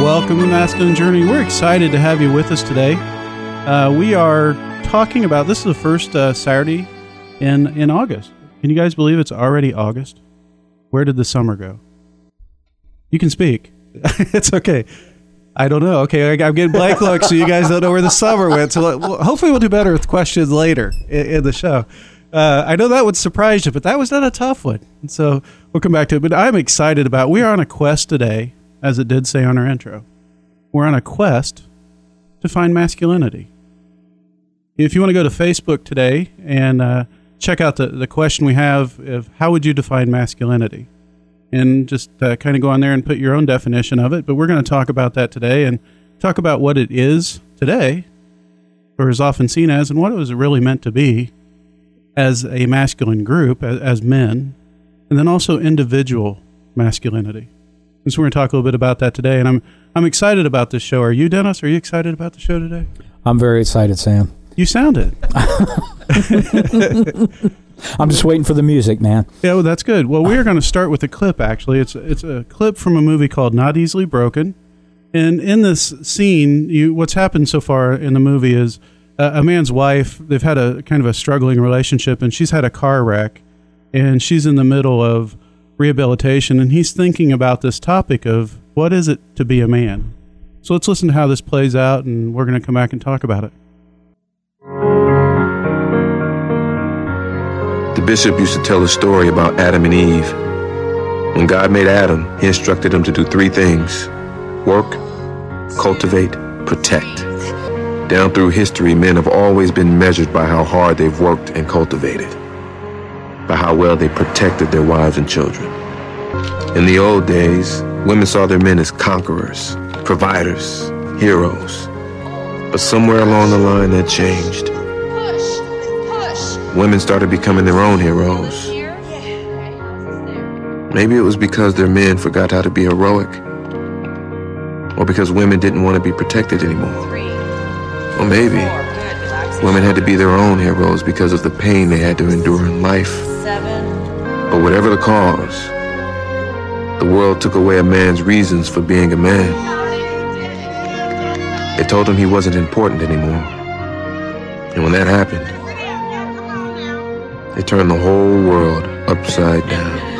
Welcome to Masculine Journey. We're excited to have you with us today. Uh, we are talking about this is the first uh, Saturday in in August. Can you guys believe it's already August? Where did the summer go? You can speak. it's okay. I don't know. Okay, I, am getting blank looks, so you guys don't know where the summer went. So hopefully, we'll do better with questions later in, in the show. Uh, I know that would surprise you, but that was not a tough one. So we'll come back to it. But I'm excited about. We are on a quest today, as it did say on our intro. We're on a quest to find masculinity. If you want to go to Facebook today and uh, check out the, the question we have of how would you define masculinity? And just uh, kind of go on there and put your own definition of it. But we're going to talk about that today and talk about what it is today, or is often seen as, and what it was really meant to be as a masculine group, as, as men, and then also individual masculinity. And so we're going to talk a little bit about that today. And I'm I'm excited about this show. Are you, Dennis? Are you excited about the show today? I'm very excited, Sam. You sound it. I'm just waiting for the music, man. Yeah, well, that's good. Well, we are going to start with a clip. Actually, it's it's a clip from a movie called Not Easily Broken, and in this scene, you what's happened so far in the movie is uh, a man's wife. They've had a kind of a struggling relationship, and she's had a car wreck, and she's in the middle of rehabilitation, and he's thinking about this topic of what is it to be a man. So let's listen to how this plays out, and we're going to come back and talk about it. The bishop used to tell a story about Adam and Eve. When God made Adam, he instructed him to do three things work, cultivate, protect. Down through history, men have always been measured by how hard they've worked and cultivated, by how well they protected their wives and children. In the old days, women saw their men as conquerors, providers, heroes. But somewhere along the line that changed Push, push, women started becoming their own heroes. Maybe it was because their men forgot how to be heroic, or because women didn't want to be protected anymore. Or maybe women had to be their own heroes because of the pain they had to endure in life. But whatever the cause, the world took away a man's reasons for being a man. It told him he wasn't important anymore. And when that happened, they turned the whole world upside down.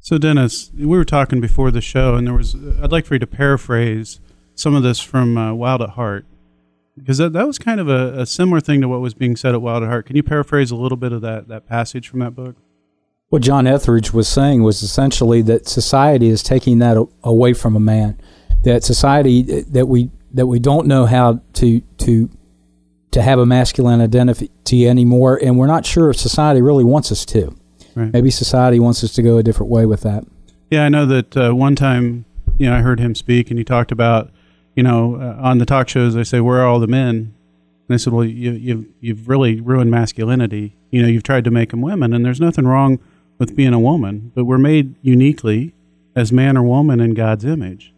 So, Dennis, we were talking before the show, and there was. I'd like for you to paraphrase some of this from uh, Wild at Heart, because that, that was kind of a, a, similar thing to what was being said at Wild at Heart. Can you paraphrase a little bit of that that passage from that book? What John Eldredge was saying was essentially that society is taking that away from a man. That society that we that we don't know how to to to have a masculine identity anymore, and we're not sure if society really wants us to. Right. Maybe society wants us to go a different way with that. Yeah, I know that uh, one time, you know, I heard him speak, and he talked about, you know, uh, on the talk shows, they say, "Where are all the men?" And I said, "Well, you, you've you've really ruined masculinity. You know, you've tried to make them women, and there's nothing wrong with being a woman, but we're made uniquely as man or woman in God's image."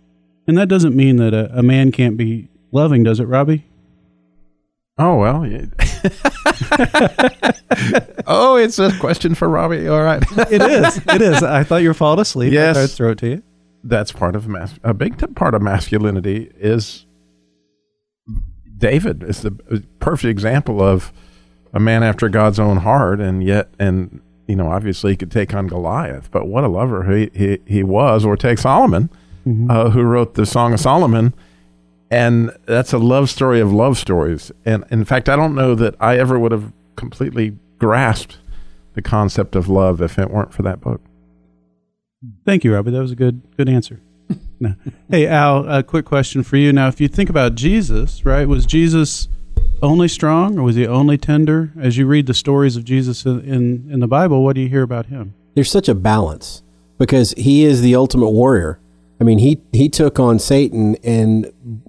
And that doesn't mean that a, a man can't be loving, does it, Robbie? Oh well. Yeah. oh, it's a question for Robbie. All right. it is. It is. I thought you were falling asleep. Yes. I'd throw it to you. That's part of mas- a big t- part of masculinity is David is the perfect example of a man after God's own heart, and yet, and you know, obviously he could take on Goliath, but what a lover he he, he was. Or take Solomon mm-hmm. uh, who wrote the Song of Solomon. And that's a love story of love stories. And in fact, I don't know that I ever would have completely grasped the concept of love if it weren't for that book. Thank you, Robbie. That was a good good answer. no. Hey, Al, a quick question for you. Now, if you think about Jesus, right, was Jesus only strong or was he only tender? As you read the stories of Jesus in, in, in the Bible, what do you hear about him? There's such a balance because he is the ultimate warrior. I mean, he, he took on Satan and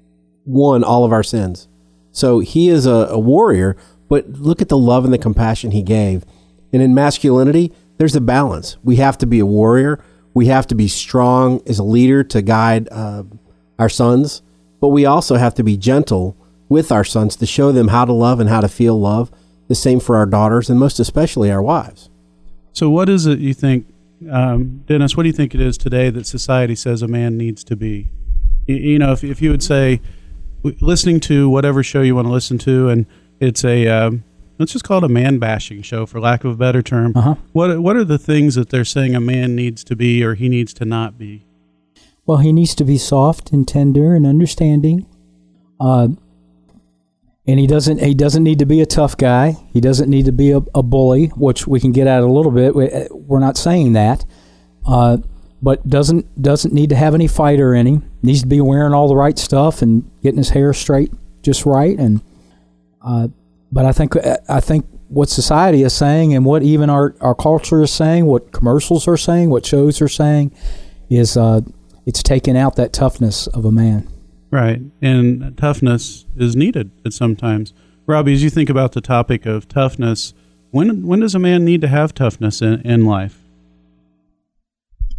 won all of our sins. So he is a, a warrior, but look at the love and the compassion he gave. And in masculinity, there's a balance. We have to be a warrior. We have to be strong as a leader to guide uh, our sons, but we also have to be gentle with our sons to show them how to love and how to feel love. The same for our daughters and most especially our wives. So, what is it you think, um, Dennis? What do you think it is today that society says a man needs to be? You, know, if, if you would say, listening to whatever show you want to listen to, and it's a um, let's just call it a man bashing show for lack of a better term. Uh-huh. What what are the things that they're saying a man needs to be or he needs to not be? Well, he needs to be soft and tender and understanding. Uh, and he doesn't he doesn't need to be a tough guy. He doesn't need to be a, a bully, which we can get at a little bit. We, are not saying that. Uh, but doesn't doesn't need to have any fighter in him. Needs to be wearing all the right stuff and getting his hair straight just right and uh, but I think I think what society is saying and what even our, our culture is saying, what commercials are saying, what shows are saying, is uh, it's taking out that toughness of a man. Right, and toughness is needed at sometimes. Robbie, as you think about the topic of toughness, when when does a man need to have toughness in, in life?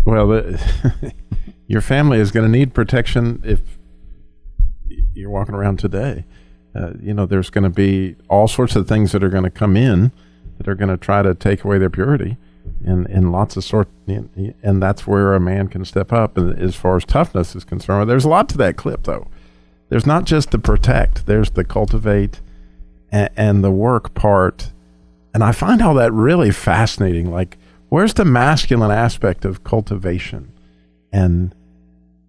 Well, the, your family is going to need protection if you're walking around today uh, you know, there's going to be all sorts of things that are going to come in that are going to try to take away their purity, and and lots of sort, and that's where a man can step up. And as far as toughness is concerned, there's a lot to that clip, though. There's not just the protect. There's the cultivate, and, and the work part, and I find all that really fascinating. Like, where's the masculine aspect of cultivation, and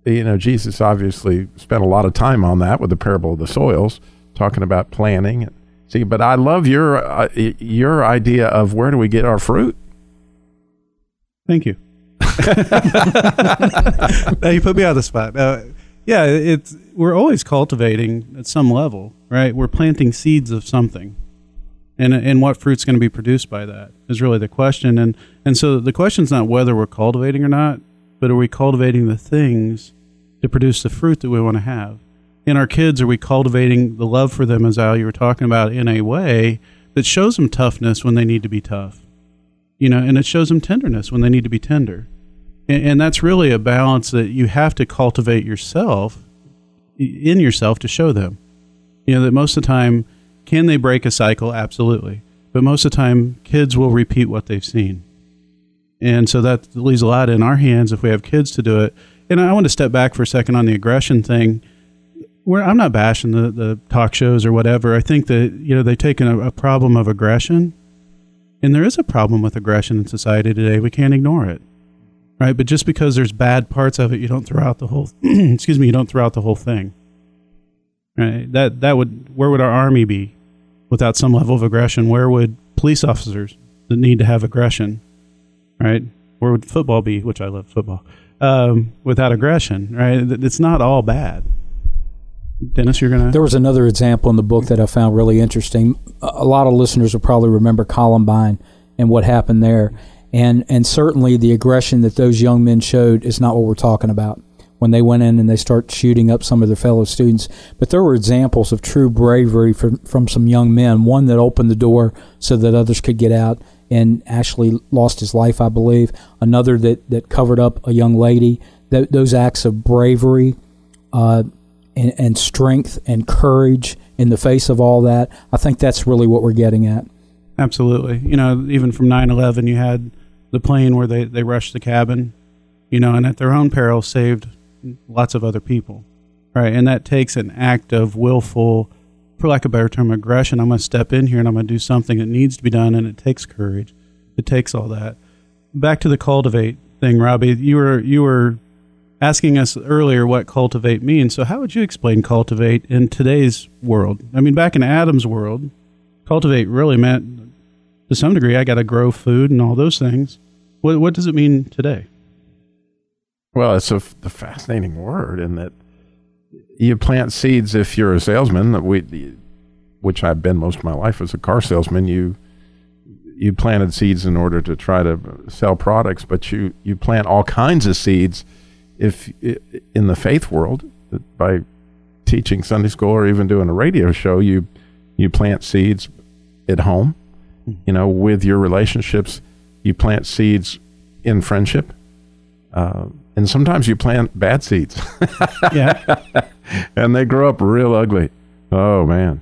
you know, Jesus obviously spent a lot of time on that with the parable of the soils talking about planning. See, but I love your uh, your idea of where do we get our fruit. Thank you. now you put me on the spot. Uh, yeah, it's we're always cultivating at some level, right? We're planting seeds of something, and and what fruit's going to be produced by that is really the question. And and so the question's not whether we're cultivating or not, but are we cultivating the things to produce the fruit that we want to have? In our kids are we cultivating the love for them as Al you were talking about in a way that shows them toughness when they need to be tough you know and it shows them tenderness when they need to be tender. And, and that's really a balance that you have to cultivate yourself in yourself to show them. You know that most of the time can they break a cycle? Absolutely. But most of the time kids will repeat what they've seen. And so that leaves a lot in our hands if we have kids to do it. And i want to step back for a second on the aggression thing I'm not bashing the, the talk shows or whatever. I think that you know they've taken a, a problem of aggression, and there is a problem with aggression in society today. We can't ignore it, right? But just because there's bad parts of it, you don't throw out the whole. excuse me, you don't throw out the whole thing. Right? That that would where would our army be without some level of aggression? Where would police officers that need to have aggression, right? Where would football be? Which I love football. Um, without aggression, right? It's not all bad. Dennis, you're to. There was another example in the book that I found really interesting. A lot of listeners will probably remember Columbine and what happened there. And, and certainly the aggression that those young men showed is not what we're talking about when they went in and they start shooting up some of their fellow students. But there were examples of true bravery from, from some young men. One that opened the door so that others could get out and actually lost his life, I believe. Another that, that covered up a young lady. Th- those acts of bravery uh, and, and strength and courage in the face of all that. I think that's really what we're getting at. Absolutely. You know, even from 9 11, you had the plane where they, they rushed the cabin, you know, and at their own peril saved lots of other people. Right. And that takes an act of willful, for lack of a better term, aggression. I'm going to step in here and I'm going to do something that needs to be done. And it takes courage. It takes all that. Back to the cultivate thing, Robbie. You were, you were asking us earlier what cultivate means. So, how would you explain cultivate in today's world? I mean, back in Adam's world, cultivate really meant, to some degree, I got to grow food and all those things. What, what does it mean today? Well, it's a, a fascinating word in that you plant seeds if you're a salesman. that We, which I've been most of my life as a car salesman, you you planted seeds in order to try to sell products, but you you plant all kinds of seeds if in the faith world by teaching Sunday school or even doing a radio show, you you plant seeds at home, you know, with your relationships. You plant seeds in friendship, uh, and sometimes you plant bad seeds. Yeah. and they grow up real ugly. Oh man.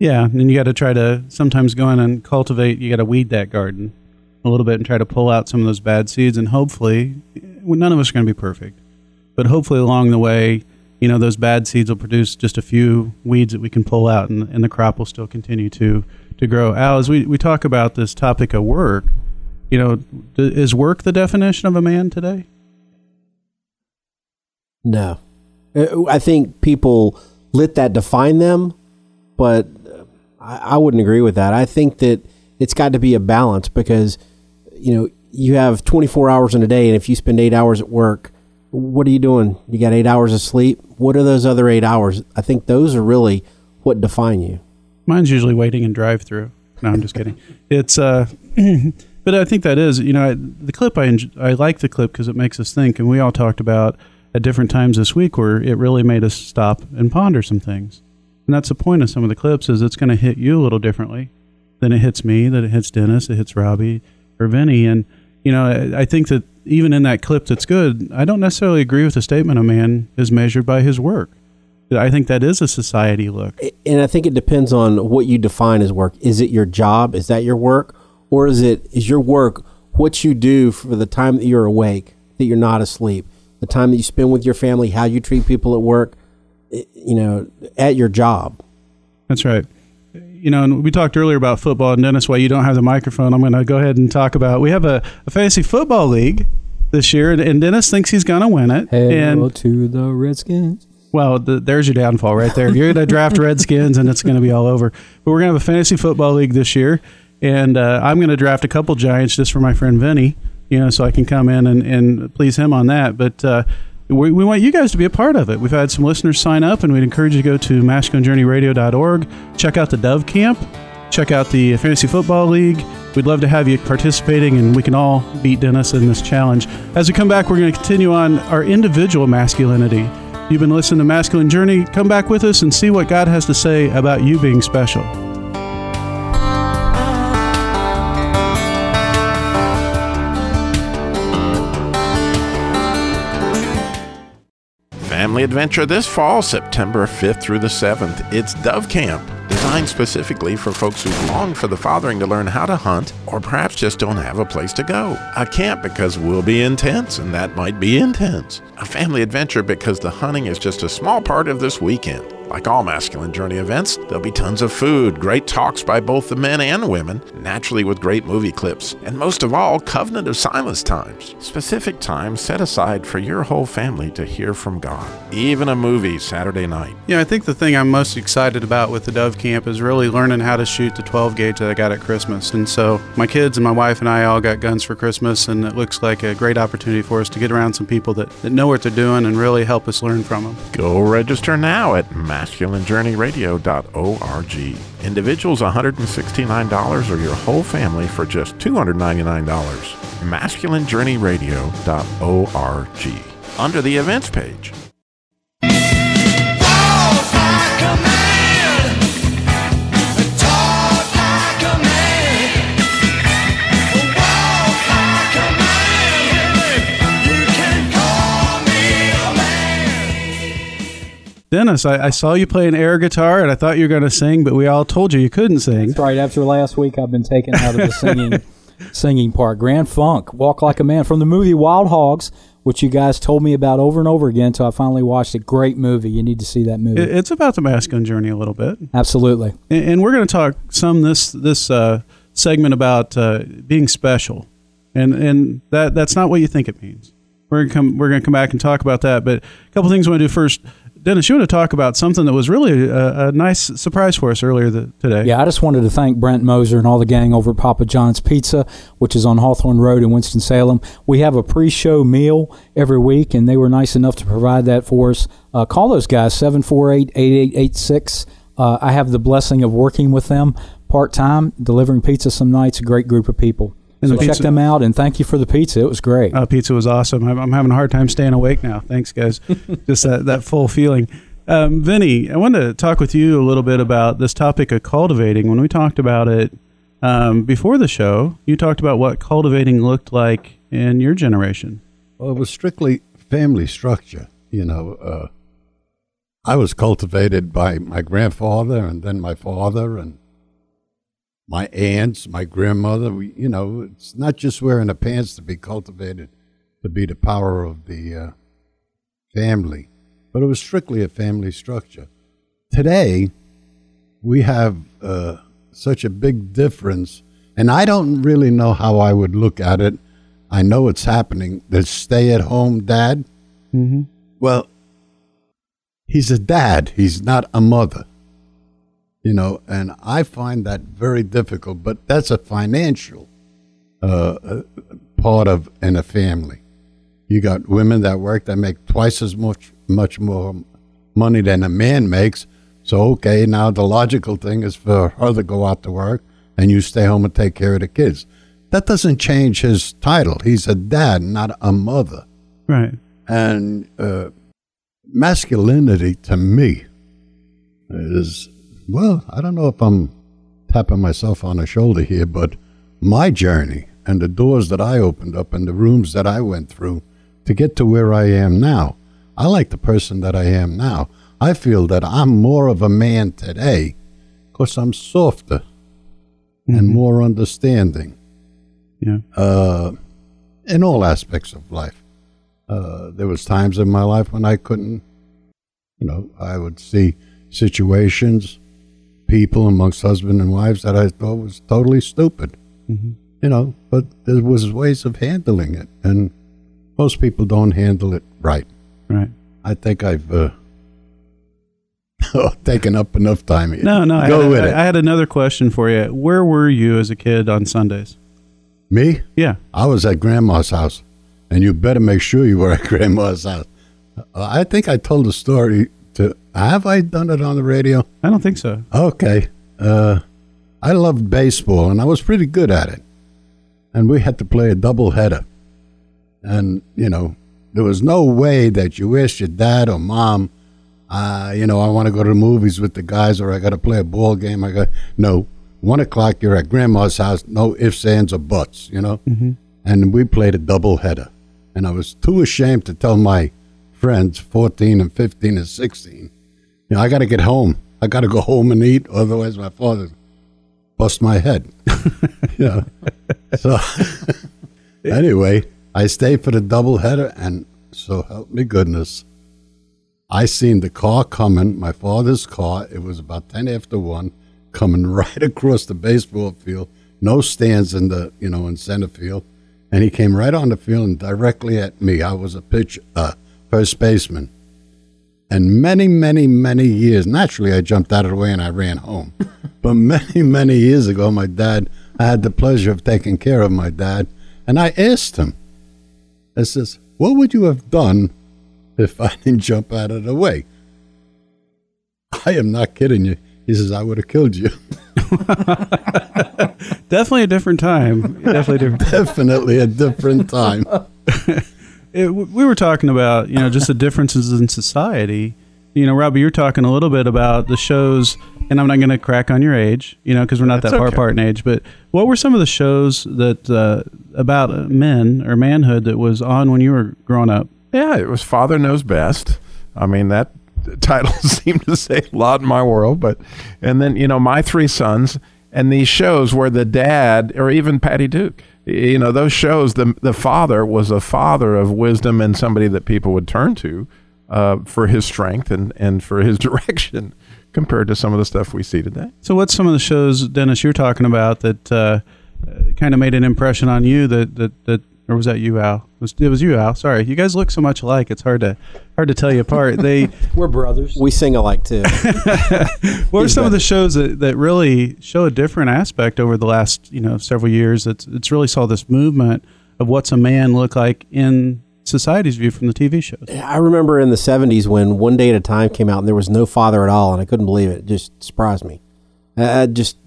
Yeah, and you got to try to sometimes go in and cultivate. You got to weed that garden a little bit and try to pull out some of those bad seeds. And hopefully, none of us are going to be perfect, but hopefully along the way, you know, those bad seeds will produce just a few weeds that we can pull out, and, and the crop will still continue to to grow. Al, as we we talk about this topic of work, you know, is work the definition of a man today? No. Uh, I think people let that define them, but I, I wouldn't agree with that. I think that it's got to be a balance because, you know, you have 24 hours in a day, and if you spend eight hours at work, what are you doing? You got eight hours of sleep. What are those other eight hours? I think those are really what define you. Mine's usually waiting in drive through. No, I'm just kidding. It's uh, but I think that is you know I, the clip I enj- I like the clip because it makes us think, and we all talked about at different times this week where it really made us stop and ponder some things. And that's the point of some of the clips is it's going to hit you a little differently than it hits me, that it hits Dennis, it hits Robbie or Vinny. And, you know, I, think that even in that clip that's good, I don't necessarily agree with the statement a man is measured by his work. I think that is a society look. And I think it depends on what you define as work. Is it your job? Is that your work? Or is it is your work what you do for the time that you're awake, that you're not asleep, the time that you spend with your family, how you treat people at work, eh, you know, at your job? That's right. You know, and we talked earlier about football, and Dennis, why you don't have the microphone, I'm going to go ahead and talk about. We have a, a fantasy football league this year, and, and Dennis thinks he's going to win it. Hail and to the Redskins. well, the, there's your downfall right there. You're going to draft Redskins, and it's going to be all over. But we're going to have a fantasy football league this year, and uh, I'm going to draft a couple Giants just for my friend Vinny. You know, so I can come in and, and please him on that. But uh, we, we want you guys to be a part of it. We've had some listeners sign up, and we'd encourage you to go to masculinejourneyradio.org, check out the Dove Camp, check out the Fantasy Football League. We'd love to have you participating, and we can all beat Dennis in this challenge. As we come back, we're going to continue on our individual masculinity. You've been listening to Masculine Journey. Come back with us and see what God has to say about you being special. Family adventure this fall, September 5th through the 7th. It's Dove Camp, designed specifically for folks who long for the fathering to learn how to hunt or perhaps just don't have a place to go. A camp because we'll be intense, and that might be intense. A family adventure because the hunting is just a small part of this weekend. Like all masculine journey events, there'll be tons of food, great talks by both the men and women, naturally with great movie clips, and most of all, covenant of silence times. Specific times set aside for your whole family to hear from God. Even a movie Saturday night. Yeah, I think the thing I'm most excited about with the Dove Camp is really learning how to shoot the 12 gauge that I got at Christmas. And so my kids and my wife and I all got guns for Christmas, and it looks like a great opportunity for us to get around some people that, that know what they're doing and really help us learn from them. Go register now at masculinejourneyradio.org. Individuals $169 or your whole family for just $299. masculinejourneyradio.org. Under the events page. Dennis, I, I saw you play an air guitar, and I thought you were going to sing, but we all told you you couldn't sing. That's right. After last week, I've been taken out of the singing singing part. Grand Funk, Walk Like a Man from the movie Wild Hogs, which you guys told me about over and over again until I finally watched it. Great movie. You need to see that movie. It- It's about the masculine journey a little bit. Absolutely. And, and we're going to talk some this this uh, segment about uh, being special, and and that that's not what you think it means. We're gonna come we're gonna come back and talk about that. But a couple things I want to do first. Dennis, you want to talk about something that was really a, a nice surprise for us earlier th- today. Yeah, I just wanted to thank Brent Moser and all the gang over at Papa John's Pizza, which is on Hawthorne Road in Winston-Salem. We have a pre-show meal every week, and they were nice enough to provide that for us. Uh, call those guys, 748-8886. Uh, I have the blessing of working with them part time, delivering pizza some nights. A great group of people. And so the check them out and thank you for the pizza. It was great. Uh, pizza was awesome. I'm, I'm having a hard time staying awake now. Thanks, guys. Just that, that full feeling. Um, Vinny, I wanted to talk with you a little bit about this topic of cultivating. When we talked about it um, before the show, you talked about what cultivating looked like in your generation. Well, it was strictly family structure. You know, uh, I was cultivated by my grandfather and then my father and my aunts, my grandmother. We, you know, it's not just wearing the pants to be cultivated to be the power of the uh, family, but it was strictly a family structure. Today, we have uh, such a big difference, and I don't really know how I would look at it. I know it's happening. The stay at home dad. Mm-hmm. Well, he's a dad, he's not a mother. You know, and I find that very difficult, but that's a financial uh, uh, part of in a family. You got women that work that make twice as much much more money than a man makes. So okay, now the logical thing is for her to go out to work and you stay home and take care of the kids. That doesn't change his title. He's a dad, not a mother. Right. And uh, masculinity to me is, well, I don't know if I'm tapping myself on the shoulder here, but my journey and the doors that I opened up and the rooms that I went through to get to where I am now, I like the person that I am now. I feel that I'm more of a man today because I'm softer and more understanding Yeah. uh, in all aspects of life. Uh, there was times in my life when I couldn't, you know, I would see situations, people amongst husband and wives that I thought was totally stupid, you know. But there was ways of handling it, and most people don't handle it right. Right. I think I've uh, taken up enough time here. No, no. I go had, with I, it. I had another question for you. Where were you as a kid on Sundays? Me? Yeah. I was at grandma's house, and you better make sure you were at grandma's house. Uh, I think I told the story to. Have I done it on the radio? I don't think so. Okay. Uh, I loved baseball, and I was pretty good at it. And we had to play a double header. And, you know, there was no way that you asked your dad or mom, uh, you know, I want to go to the movies with the guys or I got to play a ball game. I got, no, one o'clock, you're at grandma's house, no ifs, ands, or buts, you know? Mm-hmm. And we played a double header. And I was too ashamed to tell my friends, 14 and 15 and 16, you know, I got to get home. I got to go home and eat, otherwise my father bust my head. yeah. So anyway, I stayed for the double header, and so help me goodness, I seen the car coming, my father's car. It was about ten after one, coming right across the baseball field. No stands in the you know in center field, and he came right on the field and directly at me. I was a pitch uh, first baseman. And many, many, many years, naturally, I jumped out of the way and I ran home. but many, many years ago, my dad, I had the pleasure of taking care of my dad, and I asked him, I says, What would you have done if I didn't jump out of the way? I am not kidding you. He says, I would have killed you. Definitely a different time. Definitely different. Definitely a different time. It, we were talking about you know just the differences in society. You know, Robbie, you're talking a little bit about the shows, and I'm not going to crack on your age, you know, because we're not That's that far okay. apart in age. But what were some of the shows that uh, about uh, men or manhood that was on when you were growing up? Yeah, it was Father Knows Best. I mean, that title seemed to say a lot in my world. But, and then, you know, My Three Sons and these shows where the dad, or even Patty Duke, you know, those shows, the, the father was a father of wisdom and somebody that people would turn to uh, for his strength and, and for his direction compared to some of the stuff we see today. So, what's some of the shows, Dennis, you're talking about that uh, kind of made an impression on you? That that that, or was that you, Al? It was, it was you, Al. Sorry, you guys look so much alike. It's hard to hard to tell you apart. They We're brothers. We sing alike too. what are some of the shows that, that really show a different aspect over the last you know several years? It's it's really saw this movement of what's a man look like in society's view from the TV shows. I remember in the 70s when One Day at a Time came out and there was no father at all, and I couldn't believe it. It just surprised me. I I just,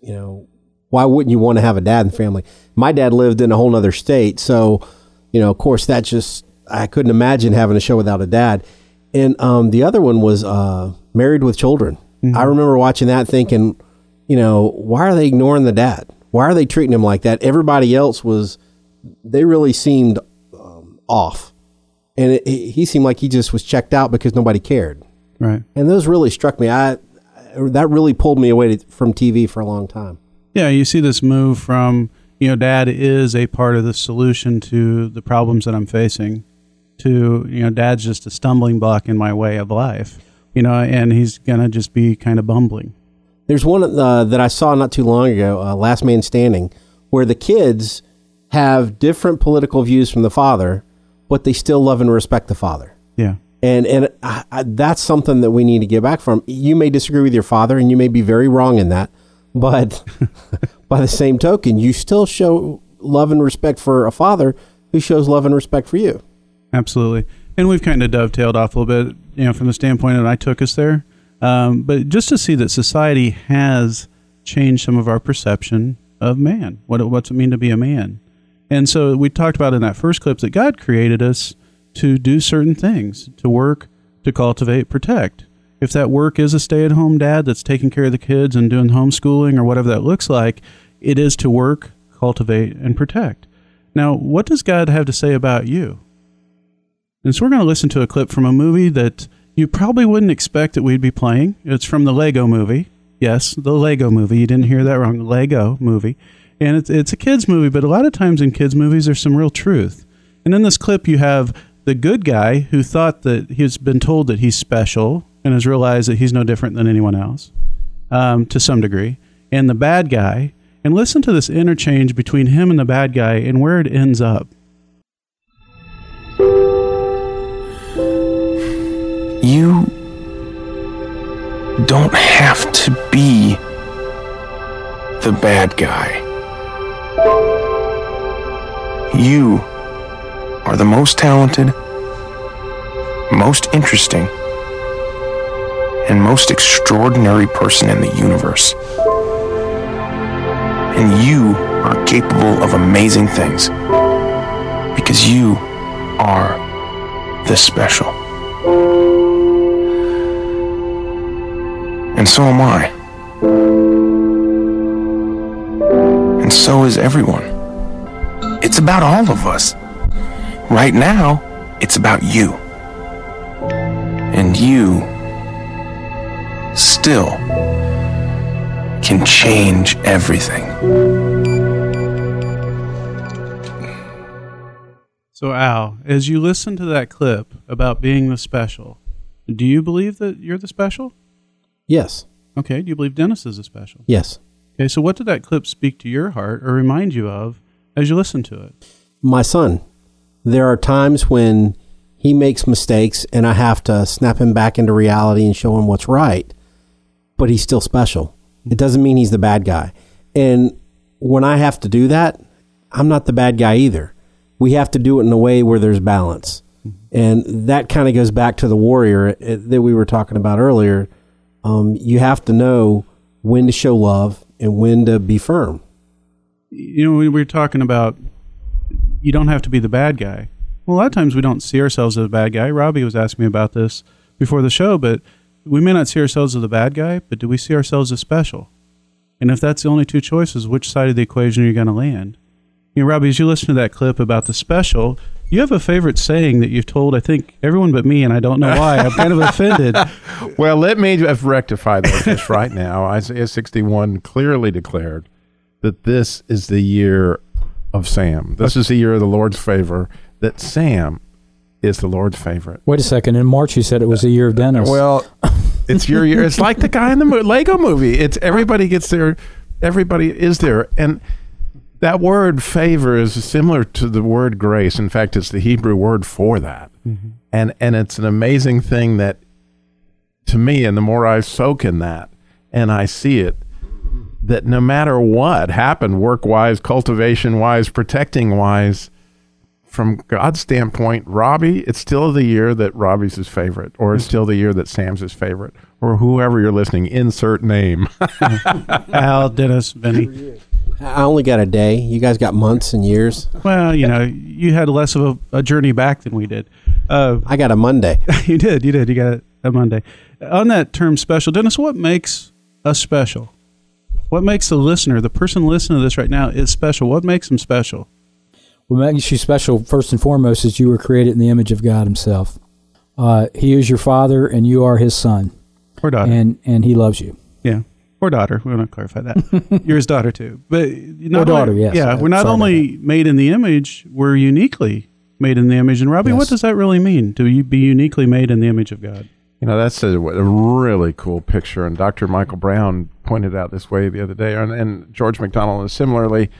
you know, why wouldn't you want to have a dad in the family? My dad lived in a whole other state, so, you know, of course, that just, I couldn't imagine having a show without a dad. And um, the other one was uh, Married with Children. I remember watching that thinking, you know, why are they ignoring the dad? Why are they treating him like that? Everybody else was, they really seemed um, off. And it, it- he seemed like he just was checked out because nobody cared. Right. And those really struck me. I, that really pulled me away to, from TV for a long time. Yeah, you see this move from, you know, dad is a part of the solution to the problems that I'm facing, to, you know, dad's just a stumbling block in my way of life, you know, and he's going to just be kind of bumbling. There's one uh, that I saw not too long ago, uh, Last Man Standing, where the kids have different political views from the father, but they still love and respect the father. Yeah. And and I, I, that's something that we need to get back from. You may disagree with your father, and you may be very wrong in that, but by the same token, you still show love and respect for a father who shows love and respect for you. Absolutely. And we've kind of dovetailed off a little bit, you know, from the standpoint that I took us there. Um, but just to see that society has changed some of our perception of man. What what's it mean to be a man? And so we talked about in that first clip that God created us to do certain things, to work, to cultivate, protect. If that work is a stay at home dad that's taking care of the kids and doing homeschooling or whatever that looks like, it is to work, cultivate, and protect. Now, what does God have to say about you? And so we're going to listen to a clip from a movie that you probably wouldn't expect that we'd be playing. It's from the Lego movie. Yes, the Lego movie. You didn't hear that wrong. Lego movie. And it's, it's a kid's movie, but a lot of times in kids' movies, there's some real truth. And in this clip, you have the good guy who thought that he's been told that he's special and has realized that he's no different than anyone else um, to some degree, and the bad guy. And listen to this interchange between him and the bad guy and where it ends up. You don't have to be the bad guy. You are the most talented, most interesting, and most extraordinary person in the universe. And you are capable of amazing things because you are the special. And so am I. And so is everyone. It's about all of us. Right now, it's about you. And you still can change everything. So, Al, as you listen to that clip about being the special, do you believe that you're the special? Yes. Okay. Do you believe Dennis is a special? Yes. Okay. So, what did that clip speak to your heart or remind you of as you listen to it? My son, there are times when he makes mistakes and I have to snap him back into reality and show him what's right, but he's still special. It doesn't mean he's the bad guy. And when I have to do that, I'm not the bad guy either. We have to do it in a way where there's balance. And that kind of goes back to the warrior uh, that we were talking about earlier. Um, you have to know when to show love and when to be firm. You know, we were talking about you don't have to be the bad guy. Well, a lot of times we don't see ourselves as a bad guy. Robbie was asking me about this before the show, but we may not see ourselves as the bad guy, but do we see ourselves as special? And if that's the only two choices, which side of the equation are you going to land? You know, Robbie, as you listen to that clip about the special, you have a favorite saying that you've told, I think, everyone but me, and I don't know why. I'm kind of offended. Well, let me just rectify that just right now. Isaiah 61 clearly declared that this is the year of Sam. This is the year of the Lord's favor, that Sam is the Lord's favorite. Wait a second. In March, you said it was the year of Dennis. Well, it's your year. It's like the guy in the mo- Lego movie. It's everybody gets there, everybody is there. And that word favor is similar to the word grace. In fact, it's the Hebrew word for that. Mm-hmm. And and it's an amazing thing that to me, and the more I soak in that and I see it, that no matter what happened, work wise, cultivation wise, protecting wise, from God's standpoint, Robbie, it's still the year that Robbie's his favorite, or it's still the year that Sam's his favorite, or whoever you're listening, insert name. Al, Dennis, Benny. I only got a day. You guys got months and years. Well, you know, you had less of a, a journey back than we did. Uh, I got a Monday. you did, you did. You got a Monday. On that term special, Dennis, what makes us special? What makes the listener, the person listening to this right now, is special? What makes them special? What makes you special, first and foremost, is you were created in the image of God Himself. Uh, he is your father, and you are His son, Or daughter. and and He loves you. yeah. Or daughter. We want to clarify that. You're his daughter too. But not Or daughter, only- yes. Yeah, we're not sorry only made in the image, we're uniquely made in the image. And Robbie, what does that really mean? To you be uniquely made in the image of God? You know, that's a, a really cool picture. And Dr. Michael Brown pointed out this way the other day, and, and George MacDonald similarly,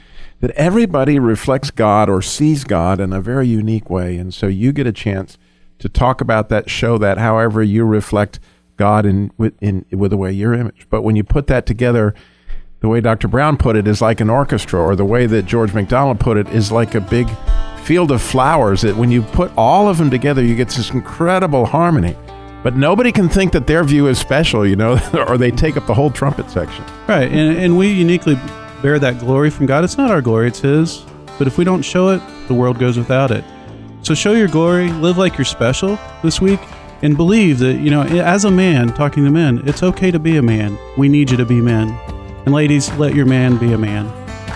that everybody reflects God or sees God in a very unique way. And so you get a chance to talk about that, show that however you reflect God in with, in, with the way your image. But when you put that together, the way Dr. Brown put it is like an orchestra, or the way that George MacDonald put it is like a big field of flowers that when you put all of them together, you get this incredible harmony. But nobody can think that their view is special, you know, or they take up the whole trumpet section. Right. And, and we uniquely bear that glory from God. It's not our glory, it's His. But if we don't show it, the world goes without it. So show your glory, live like you're special this week, and believe that, you know, as a man, talking to men, it's okay to be a man. We need you to be men. And ladies, let your man be a man.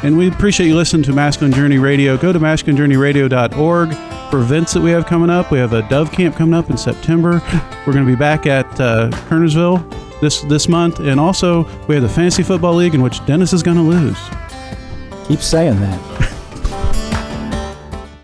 And we appreciate you listening to Masculine Journey Radio. Go to masculinejourneyradio.org for events that we have coming up. We have a Dove Camp coming up in September. We're going to be back at uh, Kernersville this this month, and also we have the Fantasy Football League in which Dennis is going to lose. Keep saying that.